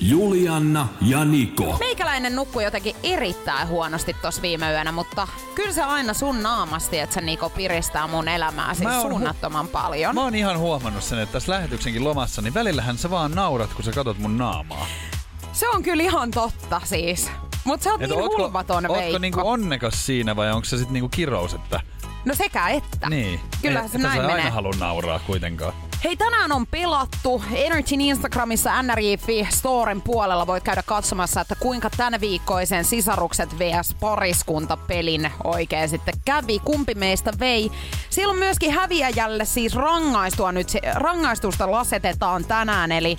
Julianna ja Niko. Meikäläinen nukkui jotenkin erittäin huonosti tos viime yönä, mutta kyllä se aina sun naamasti, että se Niko piristää mun elämää siis Mä oon hu- suunnattoman paljon. Mä oon ihan huomannut sen, että tässä lähetyksenkin lomassa, niin välillähän sä vaan naurat, kun sä katot mun naamaa. Se on kyllä ihan totta siis. Mut sä oot Et niin ootko, hulvaton ootko Veikko. niinku onnekas siinä vai onko se sit niinku kirous, että... No sekä että. Niin. Kyllähän Et- se et näin sä menee. aina halua nauraa kuitenkaan. Hei, tänään on pelattu. Energyn Instagramissa NRJFi Storen puolella voit käydä katsomassa, että kuinka tänä viikkoisen sisarukset vs pariskunta pelin oikein sitten kävi. Kumpi meistä vei. Siellä on myöskin häviäjälle siis rangaistua nyt, se- rangaistusta lasetetaan tänään, eli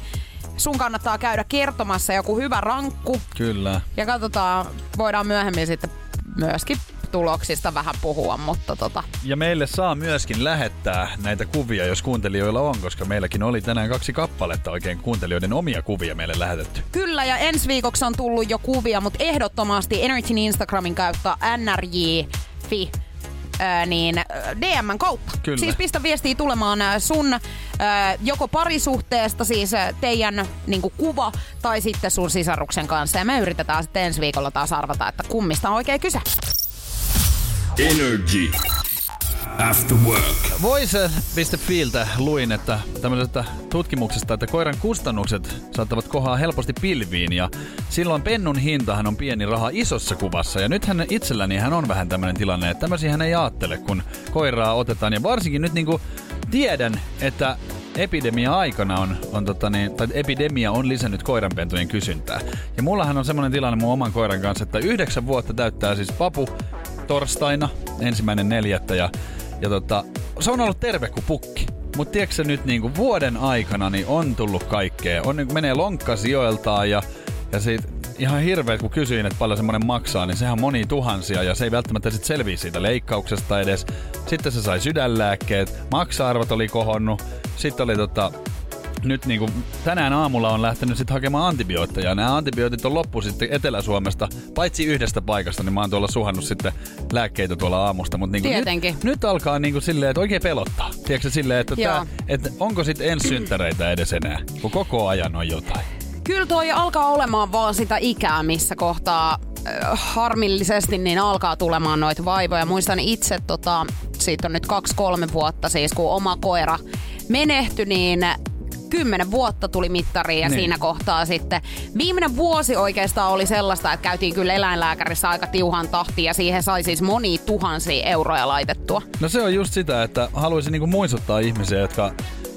sun kannattaa käydä kertomassa joku hyvä rankku. Kyllä. Ja katsotaan, voidaan myöhemmin sitten myöskin tuloksista vähän puhua, mutta tota, Ja meille saa myöskin lähettää näitä kuvia, jos kuuntelijoilla on, koska meilläkin oli tänään kaksi kappaletta oikein kuuntelijoiden omia kuvia meille lähetetty. Kyllä, ja ensi viikoksi on tullut jo kuvia, mutta ehdottomasti Energyn Instagramin kautta nrj.fi ää, niin DMn kautta. Kyllä. Siis pistä viestiä tulemaan sun ää, joko parisuhteesta, siis teidän niin kuva, tai sitten sun sisaruksen kanssa. Ja me yritetään sitten ensi viikolla taas arvata, että kummista on oikein kyse. Energy After Work. Voice.fiiltä luin, että tämmöisestä tutkimuksesta, että koiran kustannukset saattavat kohaa helposti pilviin ja silloin pennun hintahan on pieni raha isossa kuvassa. Ja nythän itselläni hän on vähän tämmöinen tilanne, että tämmöisiä hän ei ajattele, kun koiraa otetaan. Ja varsinkin nyt niinku tiedän, että epidemia aikana on, on tota niin, tai epidemia on lisännyt koiranpentujen kysyntää. Ja mullahan on semmoinen tilanne mun oman koiran kanssa, että yhdeksän vuotta täyttää siis papu torstaina, ensimmäinen neljättä ja, ja tota, se on ollut terve kuin pukki. Mutta tiedätkö nyt niinku vuoden aikana niin on tullut kaikkea. On, niinku menee lonkka sijoiltaan ja, ja siitä ihan hirveet, kun kysyin, että paljon semmonen maksaa, niin sehän on moni tuhansia ja se ei välttämättä sit selviä siitä leikkauksesta edes. Sitten se sai sydänlääkkeet, maksa-arvot oli kohonnut, sitten oli tota, nyt niinku, tänään aamulla on lähtenyt sitten hakemaan antibiootteja. Nämä antibiootit on loppu sitten Etelä-Suomesta, paitsi yhdestä paikasta, niin mä oon tuolla suhannut sitten lääkkeitä tuolla aamusta. Mutta niinku Tietenkin. Nyt, nyt alkaa niinku silleen, että oikein pelottaa. Tiedätkö silleen, että, tää, että onko sitten ensi synttäreitä edes enää, kun koko ajan on jotain. Kyllä toi alkaa olemaan vaan sitä ikää, missä kohtaa äh, harmillisesti niin alkaa tulemaan noita vaivoja. Muistan itse, tota, siitä on nyt kaksi-kolme vuotta siis, kun oma koira menehtyi, niin kymmenen vuotta tuli mittariin ja Niin. niin. siinä kohtaa sitten. Viimeinen vuosi oikeastaan oli sellaista, että käytiin kyllä eläinlääkärissä aika tiuhan tahtiin ja siihen sai siis moni tuhansia euroja laitettua. No se on just sitä, että haluaisin niinku muistuttaa ihmisiä, jotka,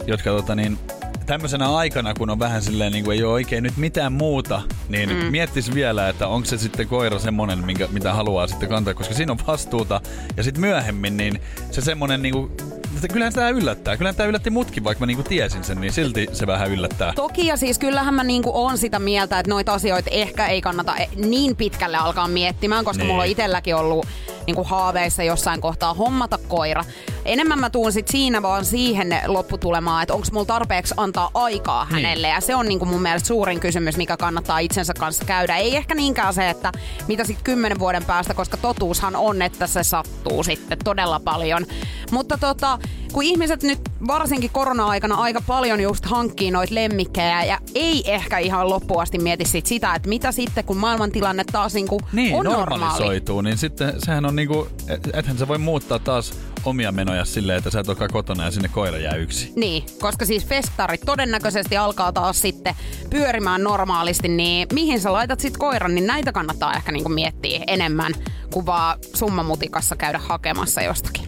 jotka tota niin, tämmöisenä aikana, kun on vähän silleen, niin kuin ei ole oikein nyt mitään muuta, niin mm. miettis vielä, että onko se sitten koira semmonen, minkä, mitä haluaa sitten kantaa, koska siinä on vastuuta. Ja sitten myöhemmin, niin se semmonen niin kuin, että kyllähän tämä yllättää. Kyllähän tämä yllätti mutkin, vaikka mä niinku tiesin sen, niin silti se vähän yllättää. Toki ja siis kyllähän mä niinku on sitä mieltä, että noita asioita ehkä ei kannata e- niin pitkälle alkaa miettimään, koska Niin. mulla on itselläkin ollut niinku haaveissa jossain kohtaa hommata koira. Enemmän mä tuun sit siinä vaan siihen lopputulemaan, että onko mulla tarpeeksi antaa aikaa Niin. hänelle. Ja se on niinku mun mielestä suurin kysymys, mikä kannattaa itsensä kanssa käydä. Ei ehkä niinkään se, että mitä sitten kymmenen vuoden päästä, koska totuushan on, että se sattuu sitten todella paljon. Mutta tota, kun ihmiset nyt varsinkin korona-aikana aika paljon just hankkii noita lemmikkejä ja ei ehkä ihan loppuun asti mieti sit sitä, että mitä sitten kun maailmantilanne taas niinku Niin, on normaali. normalisoituu, niin sitten sehän on niinku, et- ethän sä voi muuttaa taas omia menoja silleen, että sä et olekaan kotona ja sinne koira jää yksi. Niin, koska siis festarit todennäköisesti alkaa taas sitten pyörimään normaalisti, niin mihin sä laitat sit koiran, niin näitä kannattaa ehkä niinku miettiä enemmän kuin vaan summamutikassa käydä hakemassa jostakin.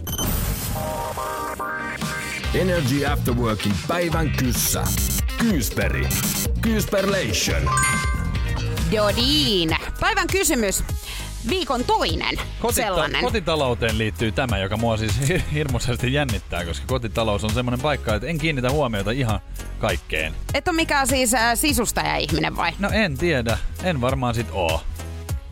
Energy After Workin päivän kyssä. Kyysperi. Kyysperlation. Dodin. Päivän kysymys. Viikon toinen sellainen. kotitalouteen liittyy tämä, joka mua siis hir- hirmuisesti jännittää, koska kotitalous on semmoinen paikka, että en kiinnitä huomiota ihan kaikkeen. Et ole mikään siis äh, sisustaja-ihminen vai? No en tiedä, en varmaan sit oo.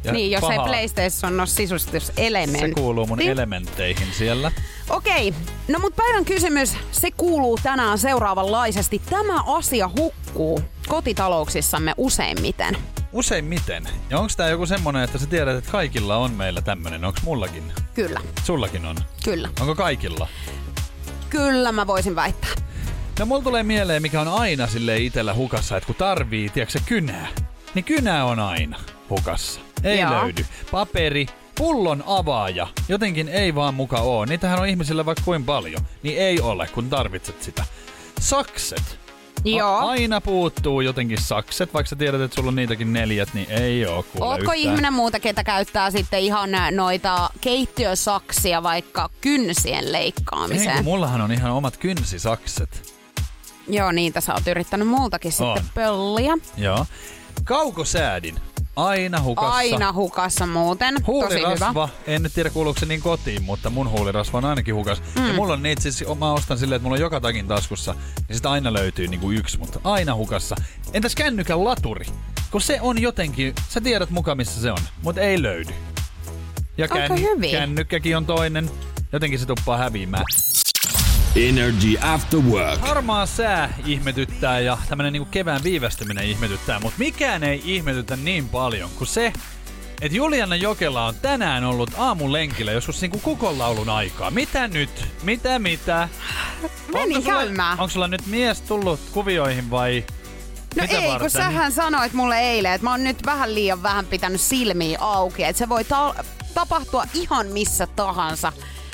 Ja Niin, jos ei pahaa. PlayStation ole sisustuselementti. Se kuuluu mun elementteihin siellä. Okei, no mut päivän kysymys, se kuuluu tänään seuraavanlaisesti. Tämä asia hukkuu kotitalouksissamme useimmiten. Useimmiten. Ja onko tää joku semmonen, että sä tiedät, että kaikilla on meillä tämmönen? Onko mullakin? Kyllä, Sullakin on. kyllä. Onko kaikilla? Kyllä mä voisin väittää. No mulla tulee mieleen, mikä on aina sille itellä hukassa, että kun tarvii, tiedätkö se kynää, niin kynä on aina hukassa. Ei Joo. löydy. Paperi, pullon avaaja, jotenkin ei vaan muka oo. Niitähän on ihmisillä vaikka kuin paljon. Niin ei ole, kun tarvitset sitä. Sakset. Joo. A- aina puuttuu jotenkin sakset, vaikka sä tiedät, että sulla on niitäkin neljät, niin ei oo kuule Ootko yhtään. ihminen muuta, ketä käyttää sitten ihan noita keittiösaksia vaikka kynsien Ei, leikkaamiseen? kun mullahan on ihan omat kynsisakset. Joo, niitä sä oot yrittänyt multakin On. sitten pölliä. Joo. Kaukosäädin. Aina hukassa. Aina hukassa muuten. Tosi Huulirasva, hyvä. en nyt tiedä kuuluuko se niin kotiin, mutta mun huulirasva on ainakin hukas. Mm. Ja mulla on niitä siis, mä ostan silleen, että mulla on joka takin taskussa, niin sitä aina löytyy niinku yksi, mutta aina hukassa. Entäs kännykän laturi? Kun se on jotenkin, sä tiedät muka missä se on, mutta ei löydy. Ja hyvin. kännykkäkin on toinen, jotenkin se tuppaa häviämään. Energy After Work. Harmaa sää ihmetyttää ja tämmönen niinku kevään viivästyminen ihmetyttää, mutta mikään ei ihmetytä niin paljon kuin se, että Juliana Jokela on tänään ollut aamulenkillä joskus niinku kukonlaulun aikaa. Mitä nyt? Mitä mitä? Menin Onko sulla-. Onko sulla nyt mies tullut kuvioihin vai No mitä ei, varten? kun sähän sanoit mulle eilen, että mä oon nyt vähän liian vähän pitänyt silmiä auki. Että se voi ta- tapahtua ihan missä tahansa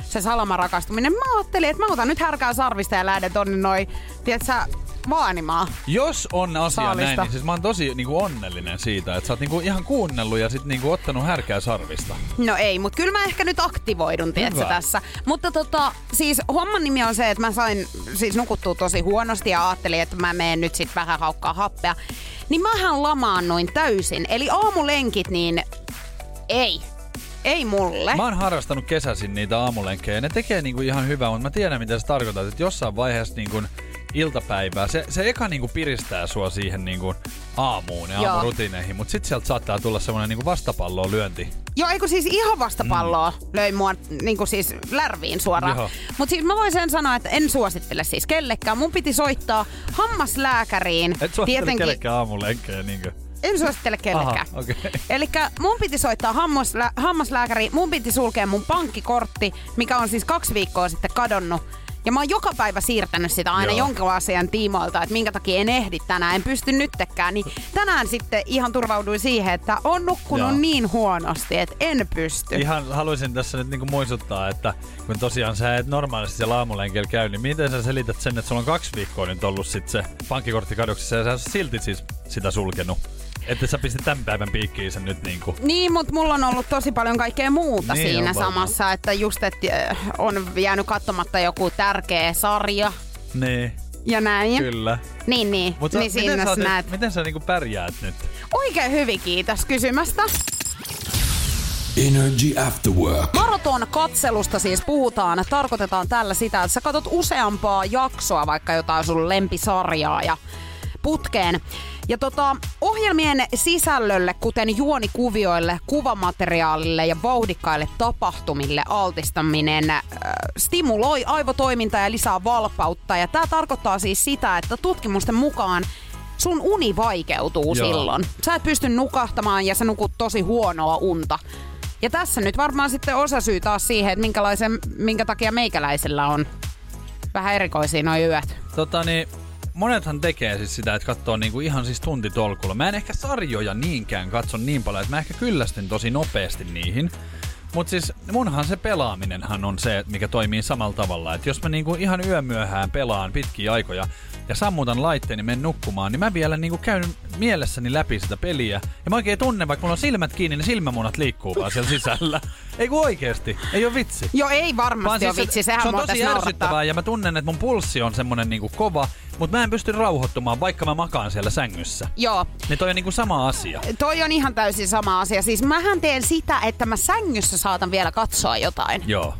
se salamarakastuminen. Mä ajattelin, että mä otan nyt härkää sarvista ja lähden tonne noin, tiedätkö vaanimaan. Jos on asia Saalista. näin, niin siis mä oon tosi niinku onnellinen siitä, että sä oot niinku ihan kuunnellut ja sit niinku ottanut härkää sarvista. No ei, mutta kyllä mä ehkä nyt aktivoidun, tiedätkö, tässä. Mutta tota, siis homman nimi on se, että mä sain siis nukuttua tosi huonosti ja ajattelin, että mä menen nyt sit vähän haukkaa happea. Niin mähän lamaannuin täysin. Eli aamulenkit, niin ei. Ei mulle. Mä oon harrastanut kesäisin niitä aamulenkkejä ja ne tekee niinku ihan hyvää, mutta mä tiedän mitä se tarkoittaa, että jossain vaiheessa niinku iltapäivää, se, se eka niinku piristää sua siihen niinku aamuun ja Joo. aamurutiineihin, mutta sitten sieltä saattaa tulla semmoinen niinku vastapalloon lyönti. Joo, eikö siis ihan vastapalloa mm. löi mua niin kuin siis lärviin suoraan. Mutta siis mä voin sen sanoa, että en suosittele siis kellekään. Mun piti soittaa hammaslääkäriin. Et suosittele kellekään aamulenkkejä niinkö? En suosittele kellekään. Aha, okei. Eli mun piti soittaa hammaslä- hammaslääkäriin, mun piti sulkea mun pankkikortti, mikä on siis kaksi viikkoa sitten kadonnut. Ja mä oon joka päivä siirtänyt sitä aina Joo. jonkun asian tiimoilta, että minkä takia en ehdi tänään, en pysty nyttekään. Niin tänään sitten ihan turvauduin siihen, että on nukkunut Joo. niin huonosti, että en pysty. Ihan haluaisin tässä nyt niinku muistuttaa, että kun tosiaan sä et normaalisti siellä aamulenkillä käy, niin miten sä selität sen, että sulla on kaksi viikkoa nyt ollut sit se pankkikortti kadoksissa ja sä silti siis sitä sulkenut. Että sä pistit tämän päivän piikkiin sen nyt niinku. Niin, mutta mulla on ollut tosi paljon kaikkea muuta Niin siinä varmaan. samassa, että just, että äh, on jäänyt katsomatta joku tärkeä sarja Niin, ja näin. kyllä. Niin, niin. Mutta niin miten, sä, oot näet. miten sä niinku pärjäät nyt? Oikein hyvin, kiitos kysymästä. Energy After Work. Maraton katselusta siis puhutaan. Tarkoitetaan tällä sitä, että sä katsot useampaa jaksoa, vaikka jotain sun lempisarjaa ja putkeen. Ja tota, ohjelmien sisällölle, kuten juonikuvioille, kuvamateriaalille ja vauhdikkaille tapahtumille altistaminen äh, stimuloi aivotoimintaa ja lisää valpautta. Ja tämä tarkoittaa siis sitä, että tutkimusten mukaan sun uni vaikeutuu Joo. silloin. Sä et pysty nukahtamaan ja sä nukut tosi huonoa unta. Ja tässä nyt varmaan sitten osa syy taas siihen, että minkälaisen, minkä takia meikäläisellä on vähän erikoisia noin yöt. Tota niin, monethan tekee siis sitä, että katsoo niinku ihan siis tuntitolkulla. Mä en ehkä sarjoja niinkään katso niin paljon, että mä ehkä kyllästyn tosi nopeasti niihin. Mutta siis munhan se pelaaminenhan on se, mikä toimii samalla tavalla. Että jos mä niinku ihan yömyöhään pelaan pitkiä aikoja ja sammutan laitteeni menen nukkumaan, niin mä vielä niinku käyn mielessäni läpi sitä peliä. Ja mä oikein tunnen, vaikka mulla on silmät kiinni, niin silmämunat liikkuu vaan siellä sisällä. Ei kun oikeesti, ei ole vitsi. Joo, ei varmasti ole se- vitsi, sehän se on tosi ärsyttävää ja mä tunnen, että mun pulssi on semmonen niinku kova, mutta mä en pysty rauhoittumaan, vaikka mä makaan siellä sängyssä. Joo, Niin toi on niinku sama asia. toi on ihan täysin sama asia. Siis mähän teen sitä, että mä sängyssä saatan vielä katsoa jotain. Joo.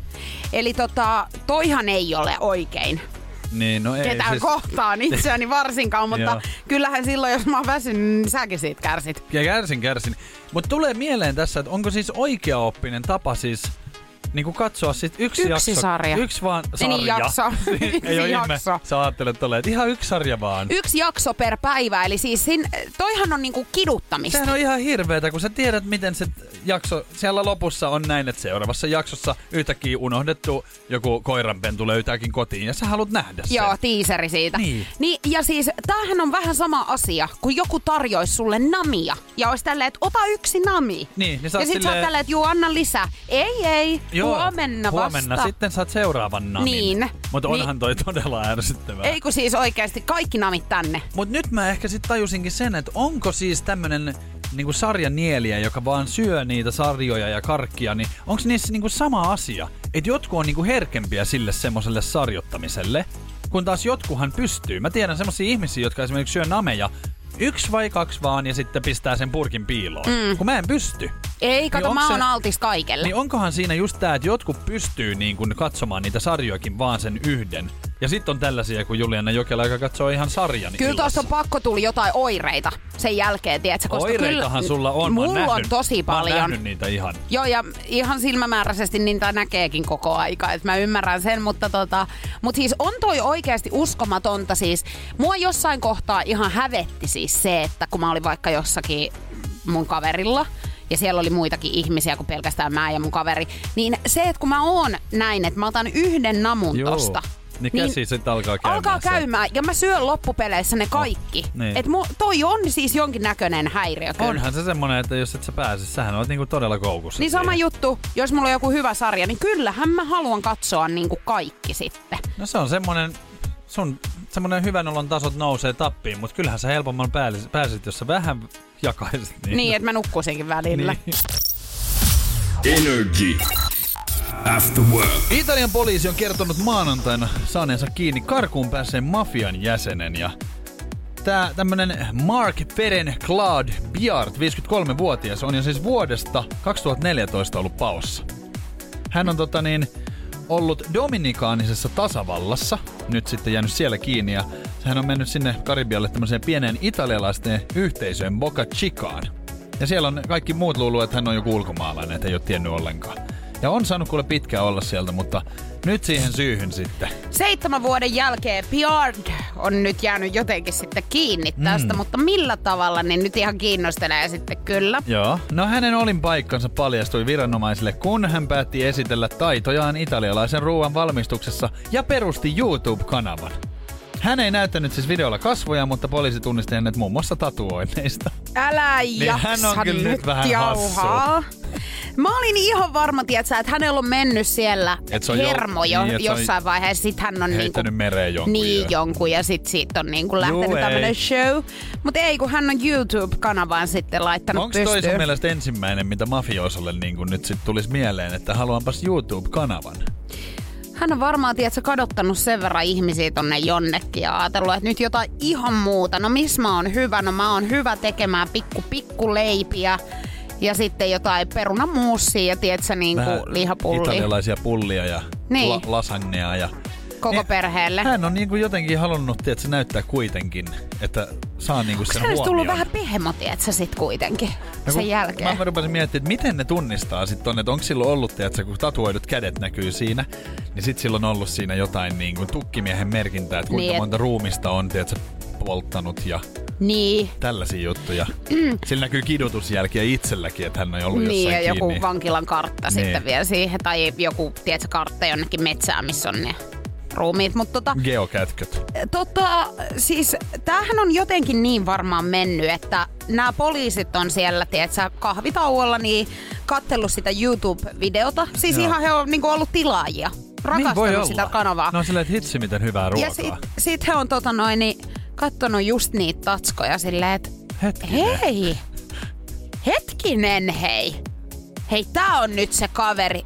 Eli tota, toihan ei ole oikein. Niin, no ei ketään siis... kohtaan itseäni varsinkaan, mutta kyllähän silloin, jos mä oon väsynyt, niin säkin siitä kärsit. Ja kärsin, kärsin. Mutta tulee mieleen tässä, että onko siis oikeaoppinen tapa siis niin kuin katsoa sit yksi, Yksi jakso. sarja. Yksi vaan sarja. niin, jakso. Yksi ei ole ihme. jakso. Sä ajattelet tolleen, että ihan yksi sarja vaan. Yksi jakso per päivä, eli siis sin, toihan on niinku kiduttamista. Sehän on ihan hirveetä, kun sä tiedät, miten se jakso siellä lopussa on näin, että seuraavassa jaksossa yhtäkkiä unohdettu joku koiranpentu löytääkin kotiin ja sä haluat nähdä sen. Joo, tiiseri siitä. Niin. niin. Ja siis tämähän on vähän sama asia, kun joku tarjoisi sulle namia. Ja olisi tälleen, että ota yksi nami. Niin, niin ja sit sä oot silleen- tälleen, että juu, anna lisää. Ei, ei, huomenna vasta. Huomenna sitten saat seuraavan namin. Niin. Mutta Niin. onhan toi todella ärsyttävää. Ei kun siis oikeasti kaikki namit tänne. Mut nyt mä ehkä sitten tajusinkin sen, että onko siis tämmönen niinku sarjanieliä, joka vaan syö niitä sarjoja ja karkkia, niin onko niissä niinku sama asia? Että jotkut on niinku herkempiä sille semmoselle sarjottamiselle, kun taas jotkuhan pystyy. Mä tiedän semmosia ihmisiä, jotka esimerkiksi syö nameja yksi vai kaksi vaan ja sitten pistää sen purkin piiloon. Mm. Kun mä en pysty. Ei, kato, Niin mä oon altis kaikelle. Niin onkohan siinä just tää, että jotkut pystyy niin kun katsomaan niitä sarjoakin vaan sen yhden. Ja sitten on tällaisia kuin Juliana Jokela, joka katsoo ihan sarjan Kyllä tuossa on pakko tuli jotain oireita sen jälkeen, tiedätkö? Koska Oireitahan kyllä, sulla on. Mä Mulla on nähnyt. tosi Mä oon paljon. nähnyt niitä ihan. Joo, ja ihan silmämääräisesti niitä näkeekin koko aika, että mä ymmärrän sen, mutta tota, mut siis on toi oikeasti uskomatonta siis. Mua jossain kohtaa ihan hävetti siis se, että kun mä olin vaikka jossakin mun kaverilla, ja siellä oli muitakin ihmisiä kuin pelkästään mä ja mun kaveri, niin se, että kun mä oon näin, että mä otan yhden namun Joo. tosta, Niin käsi sitten alkaa käymään Alkaa se. käymään, ja mä syön loppupeleissä ne kaikki. niin. Et mu, toi on siis jonkinnäköinen häiriö kyllä. Onhan se semmonen, että jos et sä pääse, sähän oot niinku todella koukussa. Niin sama siihen. juttu, jos mulla on joku hyvä sarja, niin kyllähän mä haluan katsoa niinku kaikki sitten. No se on semmonen, sun semmonen hyvän olon tasot nousee tappiin, mutta kyllähän sä helpomman pääsit, pääsit jos sä vähän jakaisit. Niin, niin että mä nukkuisinkin välillä. Niin. Energy. After work. Italian poliisi on kertonut maanantaina saaneensa kiinni karkuun päässeen mafian jäsenen ja Tää tämmönen Mark Feren Claude Biard, 53-vuotias, on jo siis vuodesta 2014 ollut paossa. Hän on tota niin, ollut Dominikaanisessa tasavallassa, nyt sitten jäänyt siellä kiinni ja hän on mennyt sinne Karibialle tämmöiseen pieneen italialaisten yhteisöön Boca Chicaan. Ja siellä on kaikki muut luuluu, että hän on joku ulkomaalainen, että ei ole tiennyt ollenkaan. Ja on saanut kuule pitkään olla sieltä, mutta nyt siihen syyhyn sitten. Seitsemän vuoden jälkeen Piard on nyt jäänyt jotenkin sitten kiinni tästä, mm. mutta millä tavalla, niin nyt ihan kiinnostelee sitten kyllä. Joo. No hänen olin paikkansa paljastui viranomaisille, kun hän päätti esitellä taitojaan italialaisen ruoan valmistuksessa ja perusti YouTube-kanavan. Hän ei näyttänyt siis videolla kasvoja, mutta poliisi tunnisti hänet muun muassa tatuoinneista. Älä jaksa hän on kyllä nyt vähän jauhaa. Mä olin ihan varma, tietsä, että hänellä on mennyt siellä Et se on jo- hermo jo, niin, jossain vaiheessa. Sitten hän on niinku, mereen jonkun Niin, ja- jonkun ja sit siitä on niinku lähtenyt Juu, ei. tämmönen show. Mutta ei, kun hän on YouTube-kanavaan sitten laittanut Onko toi sun mielestä ensimmäinen, mitä mafiosalle niin nyt sit tulisi mieleen, että haluanpas YouTube-kanavan? Hän on varmaan, tiedätkö, kadottanut sen verran ihmisiä tonne jonnekin ja ajatellut, että nyt jotain ihan muuta. No missä mä oon hyvä? No mä oon hyvä tekemään pikku pikku leipiä ja sitten jotain perunamuussia ja tiedätkö, niin kuin lihapulli Italialaisia pullia ja Niin. la- lasagnea ja koko Niin, perheelle. Hän on niinku jotenkin halunnut, tiedätkö, näyttää kuitenkin, että saa niinku sen olisi tullut huomioon. vähän pehmo, tiedätkö, sit kuitenkin Ja sen jälkeen. Mä rupesin miettimään, että miten ne tunnistaa sitten tonne, että onko silloin ollut, tiedätkö, kun tatuoidut kädet näkyy siinä, niin sit silloin on ollut siinä jotain niin kuin tukkimiehen merkintää, että kuinka Niin, et- monta ruumista on, tiedätkö, polttanut ja Niin, tällaisia juttuja. Sillä näkyy kidutusjälkiä itselläkin, että hän on ollut niin ja jossain joku kiinni. vankilan kartta Niin. sitten vielä siihen. Tai joku, tiedätkö, kartta jonnekin metsään, missä on ne ruumiit. Mutta tota, Geokätköt. Tota, siis tämähän on jotenkin niin varmaan mennyt, että nämä poliisit on siellä, tiedätkö, kahvitauolla, niin kattellut sitä YouTube-videota. Siis Joo. ihan he on niin ollut tilaajia. Niin voi Rakastanut olla. sitä kanavaa. No silleen, että hitsi miten hyvää ruokaa. ja sit, sit he on tota noin, niin, kattonut just niitä tatskoja silleen, että Hetkinen. hei, hetkinen hei. Hei, tää on nyt se kaveri.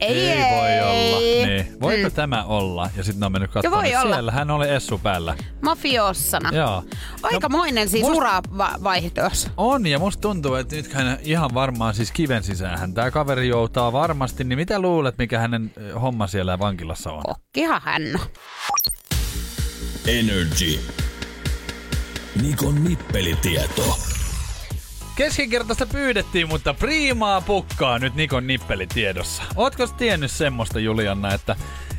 Ei, Ei voi olla. Niin. Voiko Mm. tämä olla? Ja sitten ne on mennyt voi katsomaan, että olla. siellä hän oli Essu päällä. Mafiossana. Joo. Aikamoinen siis must- ura va- vaihtos. On, ja musta tuntuu, että nyt hän ihan varmaan siis kiven sisään. Tämä kaveri joutaa varmasti, niin mitä luulet, mikä hänen ö, homma siellä vankilassa on? Kokkihan hän. Energy. Nikon nippelitieto. Keskinkertaista pyydettiin, mutta priimaa pukkaa nyt Nikon nippeli tiedossa. Ootko tiennyt semmoista, Julianna, että,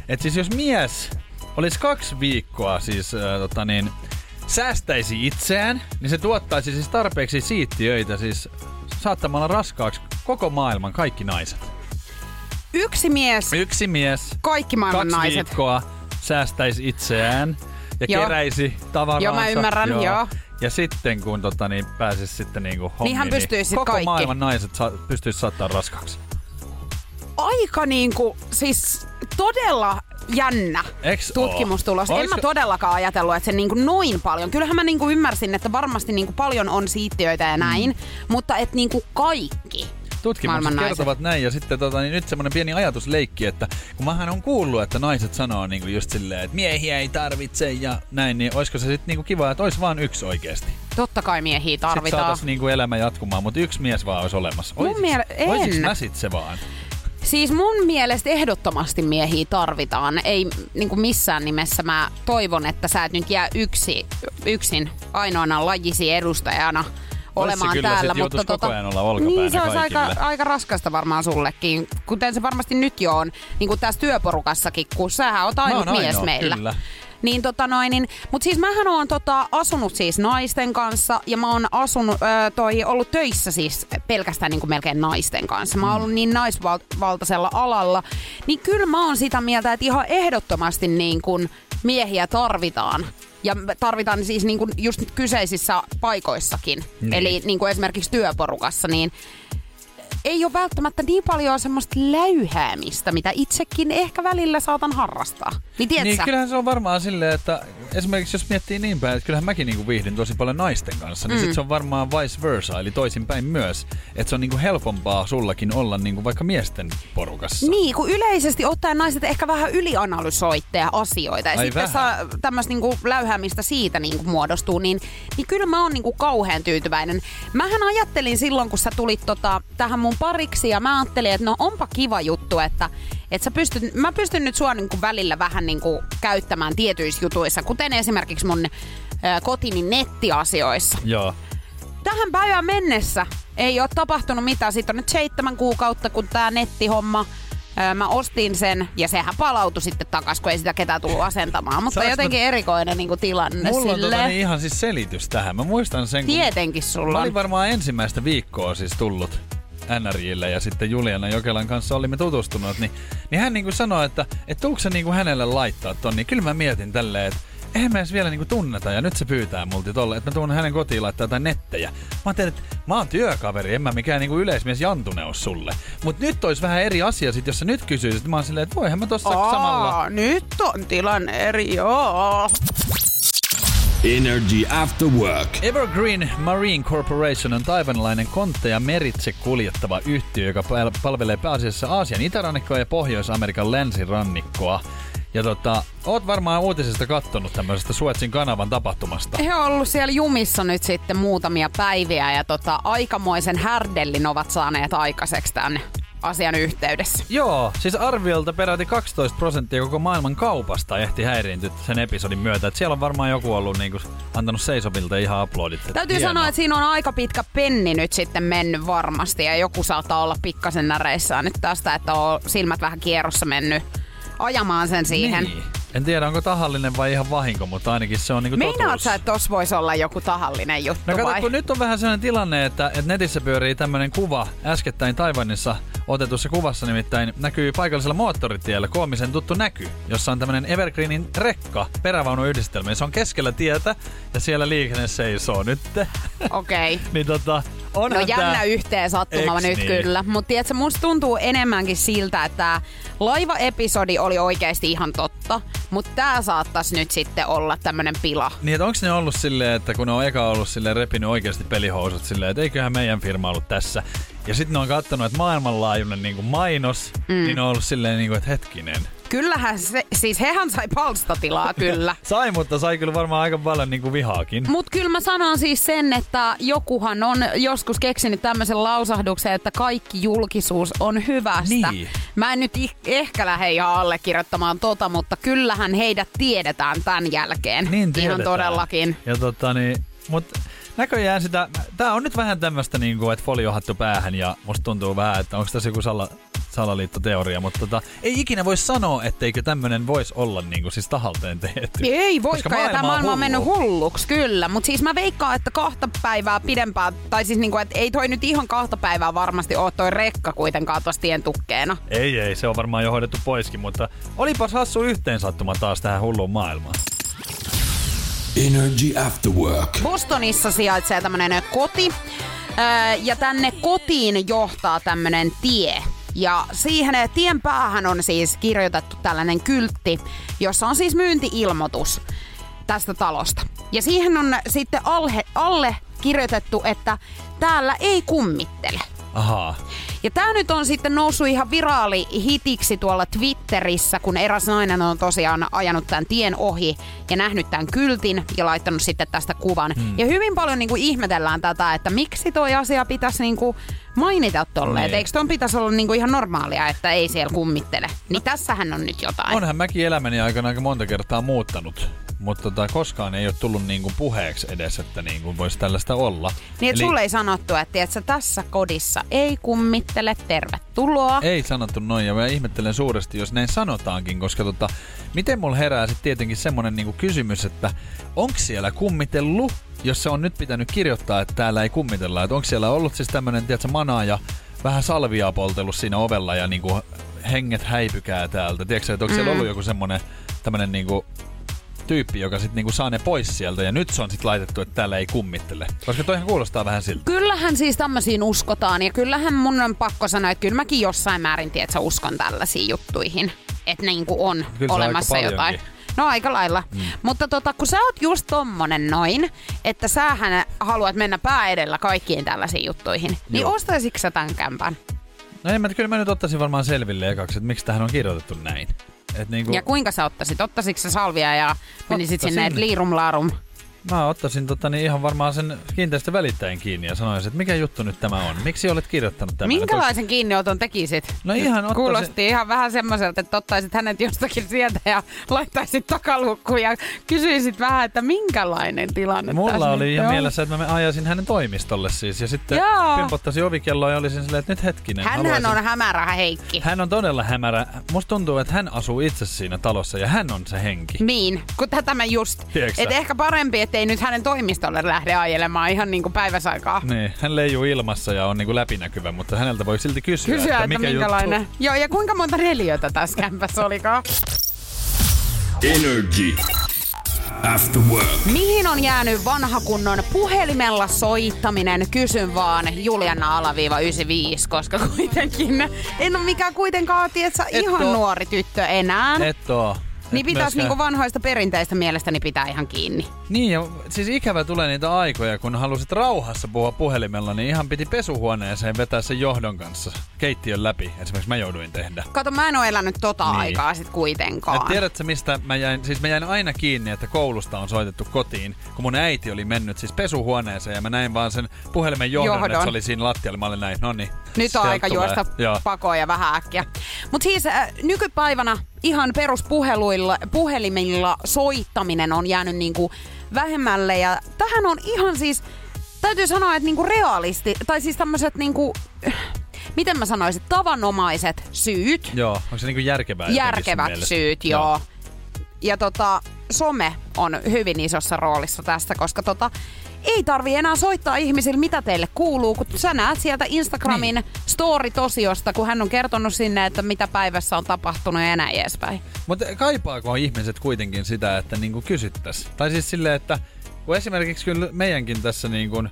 että siis jos mies olisi kaksi viikkoa siis äh, tota niin, säästäisi itseään, niin se tuottaisi siis tarpeeksi siittiöitä siis saattamalla raskaaksi koko maailman kaikki naiset. Yksi mies, Yksi mies, kaikki maailman kaksi naiset. viikkoa säästäisi itseään ja Joo. keräisi tavaraansa. Joo, mä ymmärrän, joo. Ja sitten kun tota, niin pääsisi sitten niinku hommiin, Niin hän sit koko kaikki. maailman naiset sa- pystyisi saattaa raskaaksi. Aika niinku, siis todella jännä Eks tutkimustulos. oo? En mä todellakaan ajatellut, että se niinku noin paljon. Kyllähän mä niinku ymmärsin, että varmasti niinku paljon on siittiöitä ja näin, mm. mutta et niinku kaikki. Tutkimukset kertovat näin ja sitten tota, niin nyt semmoinen pieni ajatusleikki, että kun mähän on kuullut, että naiset sanoo niinku just silleen, että miehiä ei tarvitse ja näin, niin olisiko se sitten niinku kiva, että olisi vaan yksi oikeasti. Totta kai miehiä Sitten tarvitaan. saataisiin niinku elämä jatkumaan, mutta yksi mies vaan olisi olemassa. Mun en. Olisiko mä sit se vaan? Siis mun mielestä ehdottomasti miehiä tarvitaan. Ei niin kuin missään nimessä mä toivon, että sä et nyt jää yksi, yksin ainoana lajisi edustajana olemaan kyllä, täällä. sit joutuis koko ajan olla niin, se olisi aika, aika raskasta varmaan sullekin, kuten se varmasti nyt jo on, niin kuin tässä työporukassakin, kun sähän oot ainut oon mies ainoa, meillä. kyllä. Niin tota noin, niin, mutta siis mähän oon tota, asunut siis naisten kanssa ja mä oon asunut, ö, toi, ollut töissä siis pelkästään niin kuin melkein naisten kanssa. Mä oon ollut niin naisvaltaisella alalla, niin kyllä mä oon sitä mieltä, että ihan ehdottomasti niin kuin miehiä tarvitaan. Ja tarvitaan siis niin kuin just kyseisissä paikoissakin. Niin. Eli niin kuin esimerkiksi työporukassa, niin ei ole välttämättä niin paljon semmoista läyhäämistä, mitä itsekin ehkä välillä saatan harrastaa. Niin tiedätkö Niin kyllähän se on varmaan silleen, että esimerkiksi jos miettii niin päin, että kyllähän mäkin niinku viihdyn tosi paljon naisten kanssa, niin Mm. sit se on varmaan vice versa, eli toisinpäin myös. Että se on niinku helpompaa sullakin olla niinku vaikka miesten porukassa. Niin, kun yleisesti ottaen naiset ehkä vähän ylianalysoitte asioita ja Ai sitten saa tämmöistä niinku läyhäämistä siitä niinku muodostuu, niin, niin kyllä mä oon niinku kauhean tyytyväinen. Mähän ajattelin silloin, kun sä tulit tota, tähän mun pariksi ja mä ajattelin, että no onpa kiva juttu, että että sä pystyt, mä pystyn nyt sua niinku välillä vähän niinku käyttämään tietyissä jutuissa, kuten esimerkiksi mun ö, kotini nettiasioissa Joo. tähän päivään mennessä ei ole tapahtunut mitään. Siitä on nyt seitsemän kuukautta, kun tämä nettihomma Öö, Mä ostin sen ja sehän palautui sitten takas, kun ei sitä ketään tullut asentamaan. Mutta Saanko jotenkin mä- erikoinen niin kuin tilanne Mulla on sille. tota niin ihan siis selitys tähän. Mä muistan sen, kun Tietenkin mä sulla olin on. varmaan ensimmäistä viikkoa siis tullut NRJille ja sitten Juliana Jokelan kanssa olimme tutustunut, niin, niin hän niinku sanoi, että et tuuko se niinku hänelle laittaa ton, niin kyllä mä mietin tälleen, että eihän me edes vielä niinku tunneta ja nyt se pyytää multa tolle, että mä tuun hänen kotiin laittaa jotain nettejä. Mä ajattelin, että mä oon työkaveri, en mä mikään niinku yleismies Jantune oo sulle. Mut nyt olisi vähän eri asia sit, jos sä nyt kysyisit, mä oon silleen, että voihan mä tossa Aa, samalla. nyt on tilanne eri, joo. Energy After Work. Evergreen Marine Corporation on taivanilainen kontteja meritse kuljettava yhtiö, joka pal- palvelee pääasiassa Aasian itärannikkoa ja Pohjois-Amerikan länsirannikkoa. Ja tota, oot varmaan uutisesta kattonut tämmöisestä Suetsin kanavan tapahtumasta. He on ollut siellä jumissa nyt sitten muutamia päiviä ja tota, aikamoisen härdellin ovat saaneet aikaiseksi tämän asian yhteydessä. Joo, siis arviolta peräti 12 prosenttia koko maailman kaupasta ehti häiriintyä sen episodin myötä. Et siellä on varmaan joku ollut niinku antanut seisomilta ihan aplodit. Et Täytyy hienoa. sanoa, että siinä on aika pitkä penni nyt sitten mennyt varmasti ja joku saattaa olla pikkasen näreissään nyt tästä, että on silmät vähän kierrossa mennyt ajamaan sen siihen. Niin. En tiedä, onko tahallinen vai ihan vahinko, mutta ainakin se on niinku Meinaat totuus. sä, että tossa voisi olla joku tahallinen juttu No kato, vai? kun nyt on vähän sellainen tilanne, että, että netissä pyörii tämmöinen kuva äskettäin Taiwanissa otetussa kuvassa nimittäin näkyy paikallisella moottoritiellä koomisen tuttu näky, jossa on tämmöinen Evergreenin rekka perävaunuyhdistelmä. Se on keskellä tietä ja siellä liikenne seisoo nyt. Okei. Okay. niin tota, onhan No jännä tää... yhteen sattuma Eks nyt niin? kyllä. Mutta tiedätkö, musta tuntuu enemmänkin siltä, että laivaepisodi oli oikeasti ihan totta. Mutta tää saattaisi nyt sitten olla tämmönen pila. Niin, että onko ne ollut silleen, että kun ne on eka ollut silleen repinyt oikeasti pelihousut silleen, että eiköhän meidän firma ollut tässä. Ja sitten ne on katsonut, että maailmanlaajuinen niin kuin mainos, mm. niin ne on ollut silleen, niin kuin, että hetkinen. Kyllähän se, siis hehän sai palstatilaa kyllä. Sai, mutta sai kyllä varmaan aika paljon niinku vihaakin. Mut kyllä mä sanon siis sen, että jokuhan on joskus keksinyt tämmöisen lausahduksen, että kaikki julkisuus on hyvästä. Niin. Mä en nyt ih- ehkä lähde ihan allekirjoittamaan tota, mutta kyllähän heidät tiedetään tämän jälkeen. Niin Ihan tiedetään. todellakin. Ja tota niin, mut näköjään sitä, tää on nyt vähän tämmöstä niinku, että foliohattu päähän ja musta tuntuu vähän, että onko tässä joku sala, salaliittoteoria, mutta tota, ei ikinä voi sanoa, etteikö tämmönen voisi olla niinku siis tahalteen tehty. Ei Koska voikaan, ja tämä maailma on mennyt hulluksi, kyllä. Mutta siis mä veikkaan, että kahta päivää pidempään, tai siis niinku, että ei toi nyt ihan kahta päivää varmasti ole toi rekka kuitenkaan tuossa tien tukkeena. Ei, ei, se on varmaan jo hoidettu poiskin, mutta olipas hassu yhteensattuma taas tähän hulluun maailmaan. Energy After Work. Bostonissa sijaitsee tämmönen koti, ja tänne kotiin johtaa tämmönen tie. Ja siihen eh, tien päähän on siis kirjoitettu tällainen kyltti, jossa on siis myynti-ilmoitus tästä talosta. Ja siihen on sitten alle, alle kirjoitettu, että täällä ei kummittele. Ahaa. Ja tää nyt on sitten noussut ihan viraali hitiksi tuolla Twitterissä, kun eräs nainen on tosiaan ajanut tämän tien ohi ja nähnyt tämän kyltin ja laittanut sitten tästä kuvan. Hmm. Ja hyvin paljon niinku ihmetellään tätä, että miksi toi asia pitäisi niinku mainita tolleen. Niin. Eikö ton pitäisi olla niinku ihan normaalia, että ei siellä kummittele. Niin tässähän on nyt jotain. Onhan mäkin elämäni aikana aika monta kertaa muuttanut, mutta tota, koskaan ei ole tullut niinku puheeksi edes, että niinku voisi tällaista olla. Niin, että sulle ei sanottu, että tiedätkö, tässä kodissa ei kummittele, tervetuloa. Ei sanottu noin ja mä ihmettelen suuresti, jos näin sanotaankin, koska tota, miten mulla herää sitten tietenkin semmonen niinku kysymys, että onko siellä kummitellut, jos se on nyt pitänyt kirjoittaa, että täällä ei kummitella, että onko siellä ollut siis tämmönen, tiedätkö, manaa ja vähän salviaa poltellut siinä ovella ja niinku henget häipykää täältä. Tiedätkö, että onko siellä Mm. ollut joku semmonen tämmönen niinku tyyppi, joka sitten niinku saa ne pois sieltä ja nyt se on sitten laitettu, että täällä ei kummittele. Koska toihan kuulostaa vähän siltä. Kyllähän siis tämmöisiin uskotaan ja kyllähän mun on pakko sanoa, että kyllä mäkin jossain määrin tiedät, että uskon tällaisiin juttuihin. Että niinku on Kyllä olemassa jotain. No aika lailla. Mm. Mutta tota, kun sä oot just tommonen noin, että sähän haluat mennä pää edellä kaikkiin tällaisiin juttuihin, niin Joo. ostaisitko sä tämän kämpän? No en mä, kyllä mä nyt ottaisin varmaan selville ekaksi, että miksi tähän on kirjoitettu näin. Et niinku, Ja kuinka sä ottaisit? Ottaisitko sä salvia ja menisit sinne Ottaisin. liirum laarum? Mä ottaisin tota, niin ihan varmaan sen kiinteistön välittäjän kiinni ja sanoisin, että mikä juttu nyt tämä on. Miksi olet kirjoittanut tämän? Minkälaisen kiinnioton tekisit? No ihan ottaisin- Kuulosti ihan vähän semmoiselta, että ottaisit hänet jostakin sieltä ja laittaisit takalukkuun ja kysyisit vähän, että minkälainen tilanne Mulla tässä oli ihan on. mielessä, että mä ajaisin hänen toimistolle siis. Ja sitten Joo. pimpottaisin ovikelloa ja olisin silleen, että nyt hetkinen. Hänhän haluaisin- on hämärä Heikki. Hän on todella hämärä. Musta tuntuu, että hän asuu itse siinä talossa ja hän on se henki. Niin, kun tätä mä just. Et ehkä parempi, ettei nyt hänen toimistolle lähde ajelemaan ihan niin kuin päiväsaikaa. Niin, hän leijuu ilmassa ja on niinku läpinäkyvä, mutta häneltä voi silti kysyä, Kysyä, että, mikä minkälainen. juttu. Joo, ja kuinka monta neliötä tässä kämpässä olikaan? Energy After Work. Mihin on jäänyt vanha kunnon puhelimella soittaminen? Kysyn vaan Juliana alaviiva 95, koska kuitenkin en ole mikään kuitenkaan, tietsä, Et ihan oo. nuori tyttö enää. Et oo. Niin pitäisi myöskään- niinku vanhoista perinteistä mielestäni pitää ihan kiinni. Niin, ja siis ikävä tulee niitä aikoja, kun halusit rauhassa puhua puhelimella, niin ihan piti pesuhuoneeseen vetää sen johdon kanssa keittiön läpi. Esimerkiksi mä jouduin tehdä. Kato, mä en ole elänyt tota Niin. aikaa sit kuitenkaan. Et tiedätkö mistä mä jäin, siis mä jäin aina kiinni, että koulusta on soitettu kotiin, kun mun äiti oli mennyt siis pesuhuoneeseen ja mä näin vaan sen puhelimen johdon, Johdon. että se oli siinä lattialla. Mä olin näin, no niin. Nyt on sieltä aika tulee. juosta Joo. pakoon ja vähän äkkiä. Mutta siis äh, nykypäivänä ihan peruspuheluilla, puhelimilla soittaminen on jäänyt niinku vähemmälle ja tähän on ihan siis, täytyy sanoa, että niinku realisti, tai siis tämmöiset niinku, miten mä sanoisin, tavanomaiset syyt, Joo, onko se niinku järkevää? järkevät syyt, joo. Ja tota, some on hyvin isossa roolissa tässä, koska tota, ei tarvi enää soittaa ihmisille, mitä teille kuuluu, kun sä näet sieltä Instagramin niin. story-tosiosta, kun hän on kertonut sinne, että mitä päivässä on tapahtunut ja näin edespäin. Mutta kaipaako ihmiset kuitenkin sitä, että niinku kysyttäisiin? Tai siis silleen, että kun esimerkiksi kyllä meidänkin tässä niinku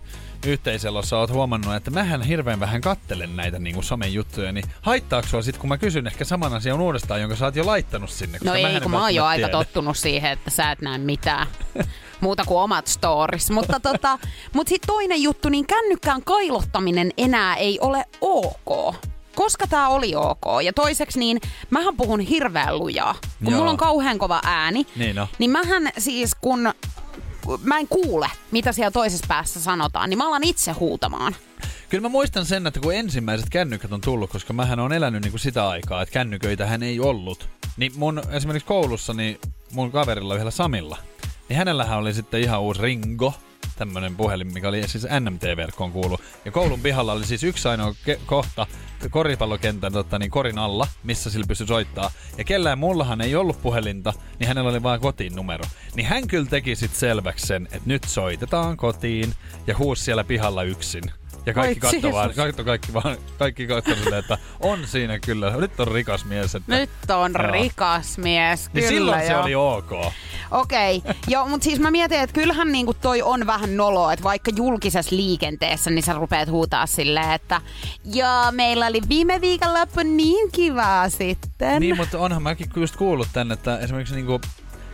yhteiselossa oot huomannut, että mähän hirveän vähän kattelen näitä niinku somen juttuja, niin haittaako sua sit, kun mä kysyn ehkä saman asian uudestaan, jonka sä oot jo laittanut sinne? No ei, kun mä oon jo välttämättä aika tiedä. tottunut siihen, että sä et näe mitään muuta kuin omat stories. Mutta tota, mut sit toinen juttu, niin kännykkään kailottaminen enää ei ole ok. koska tämä oli ok. Ja toiseksi niin, mähän puhun hirveän lujaa. Kun Joo. mulla on kauhean kova ääni, Niin no. niin mähän siis kun mä en kuule, mitä siellä toisessa päässä sanotaan, niin mä alan itse huutamaan. Kyllä mä muistan sen, että kun ensimmäiset kännykät on tullut, koska mähän on elänyt niin kuin sitä aikaa, että kännyköitähän ei ollut. Niin mun esimerkiksi koulussa, niin mun kaverilla yhdellä Samilla, niin hänellähän oli sitten ihan uusi Ringo, tämmönen puhelin, mikä oli siis NMT-verkkoon kuulu. Ja koulun pihalla oli siis yksi ainoa ke- kohta koripallokentän tota, niin korin alla, missä sillä pystyi soittaa. Ja kellään mullahan ei ollut puhelinta, niin hänellä oli vain kotiin numero. Niin hän kyllä teki sit selväksi sen, että nyt soitetaan kotiin ja huusi siellä pihalla yksin. Ja kaikki Ai katsoi vaan, katso kaikki vaan, kaikki katsoi silleen, että on siinä kyllä, nyt on rikas mies. Että, Nyt on Joo. rikas mies, niin kyllä silloin se joo. oli ok. Okei, okay. joo, mutta siis mä mietin, että kyllähän niinku toi on vähän noloa, että vaikka julkisessa liikenteessä, niin sä rupeat huutaa silleen, että joo, meillä oli viime viikonloppu niin kivaa sitten. Niin, mutta onhan mäkin just kuullut tän, että esimerkiksi niinku